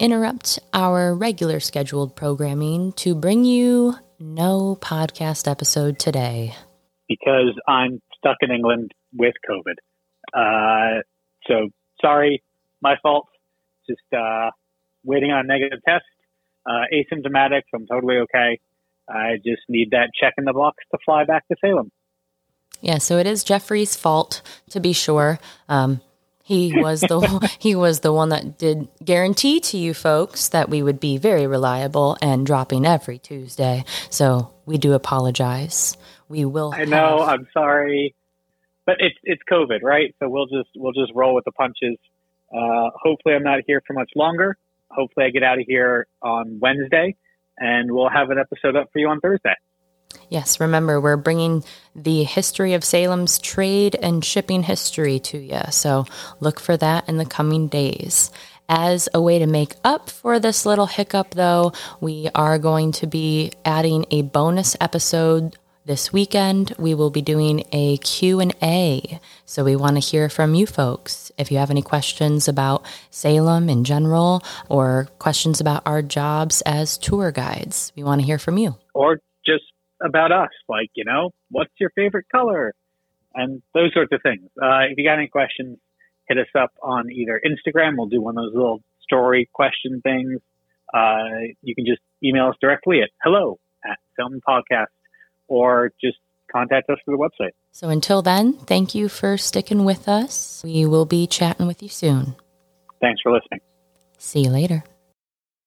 interrupt our regular scheduled programming to bring you no podcast episode today. Because I'm stuck in England with COVID. Uh, so sorry, my fault. Just uh, waiting on a negative test. Uh, asymptomatic, so I'm totally okay. I just need that check in the box to fly back to Salem. Yeah, so it is Jeffrey's fault to be sure. Um, he was the he was the one that did guarantee to you folks that we would be very reliable and dropping every Tuesday. So we do apologize. We will. I know. have- I'm sorry, but it's it's COVID, right? So we'll just we'll just roll with the punches. Uh, hopefully, I'm not here for much longer. Hopefully, I get out of here on Wednesday, and we'll have an episode up for you on Thursday. Yes, remember, we're bringing the history of Salem's trade and shipping history to you. So look for that in the coming days. As a way to make up for this little hiccup, though, we are going to be adding a bonus episode this weekend. We will be doing a Q&A. So we want to hear from you folks. If you have any questions about Salem in general or questions about our jobs as tour guides, we want to hear from you. or about us, like you know, what's your favorite color, and those sorts of things. Uh, if you got any questions, hit us up on either Instagram. We'll do one of those little story question things. Uh, you can just email us directly at hello at Salem Podcast, or just contact us through the website. So until then, thank you for sticking with us. We will be chatting with you soon. Thanks for listening. See you later.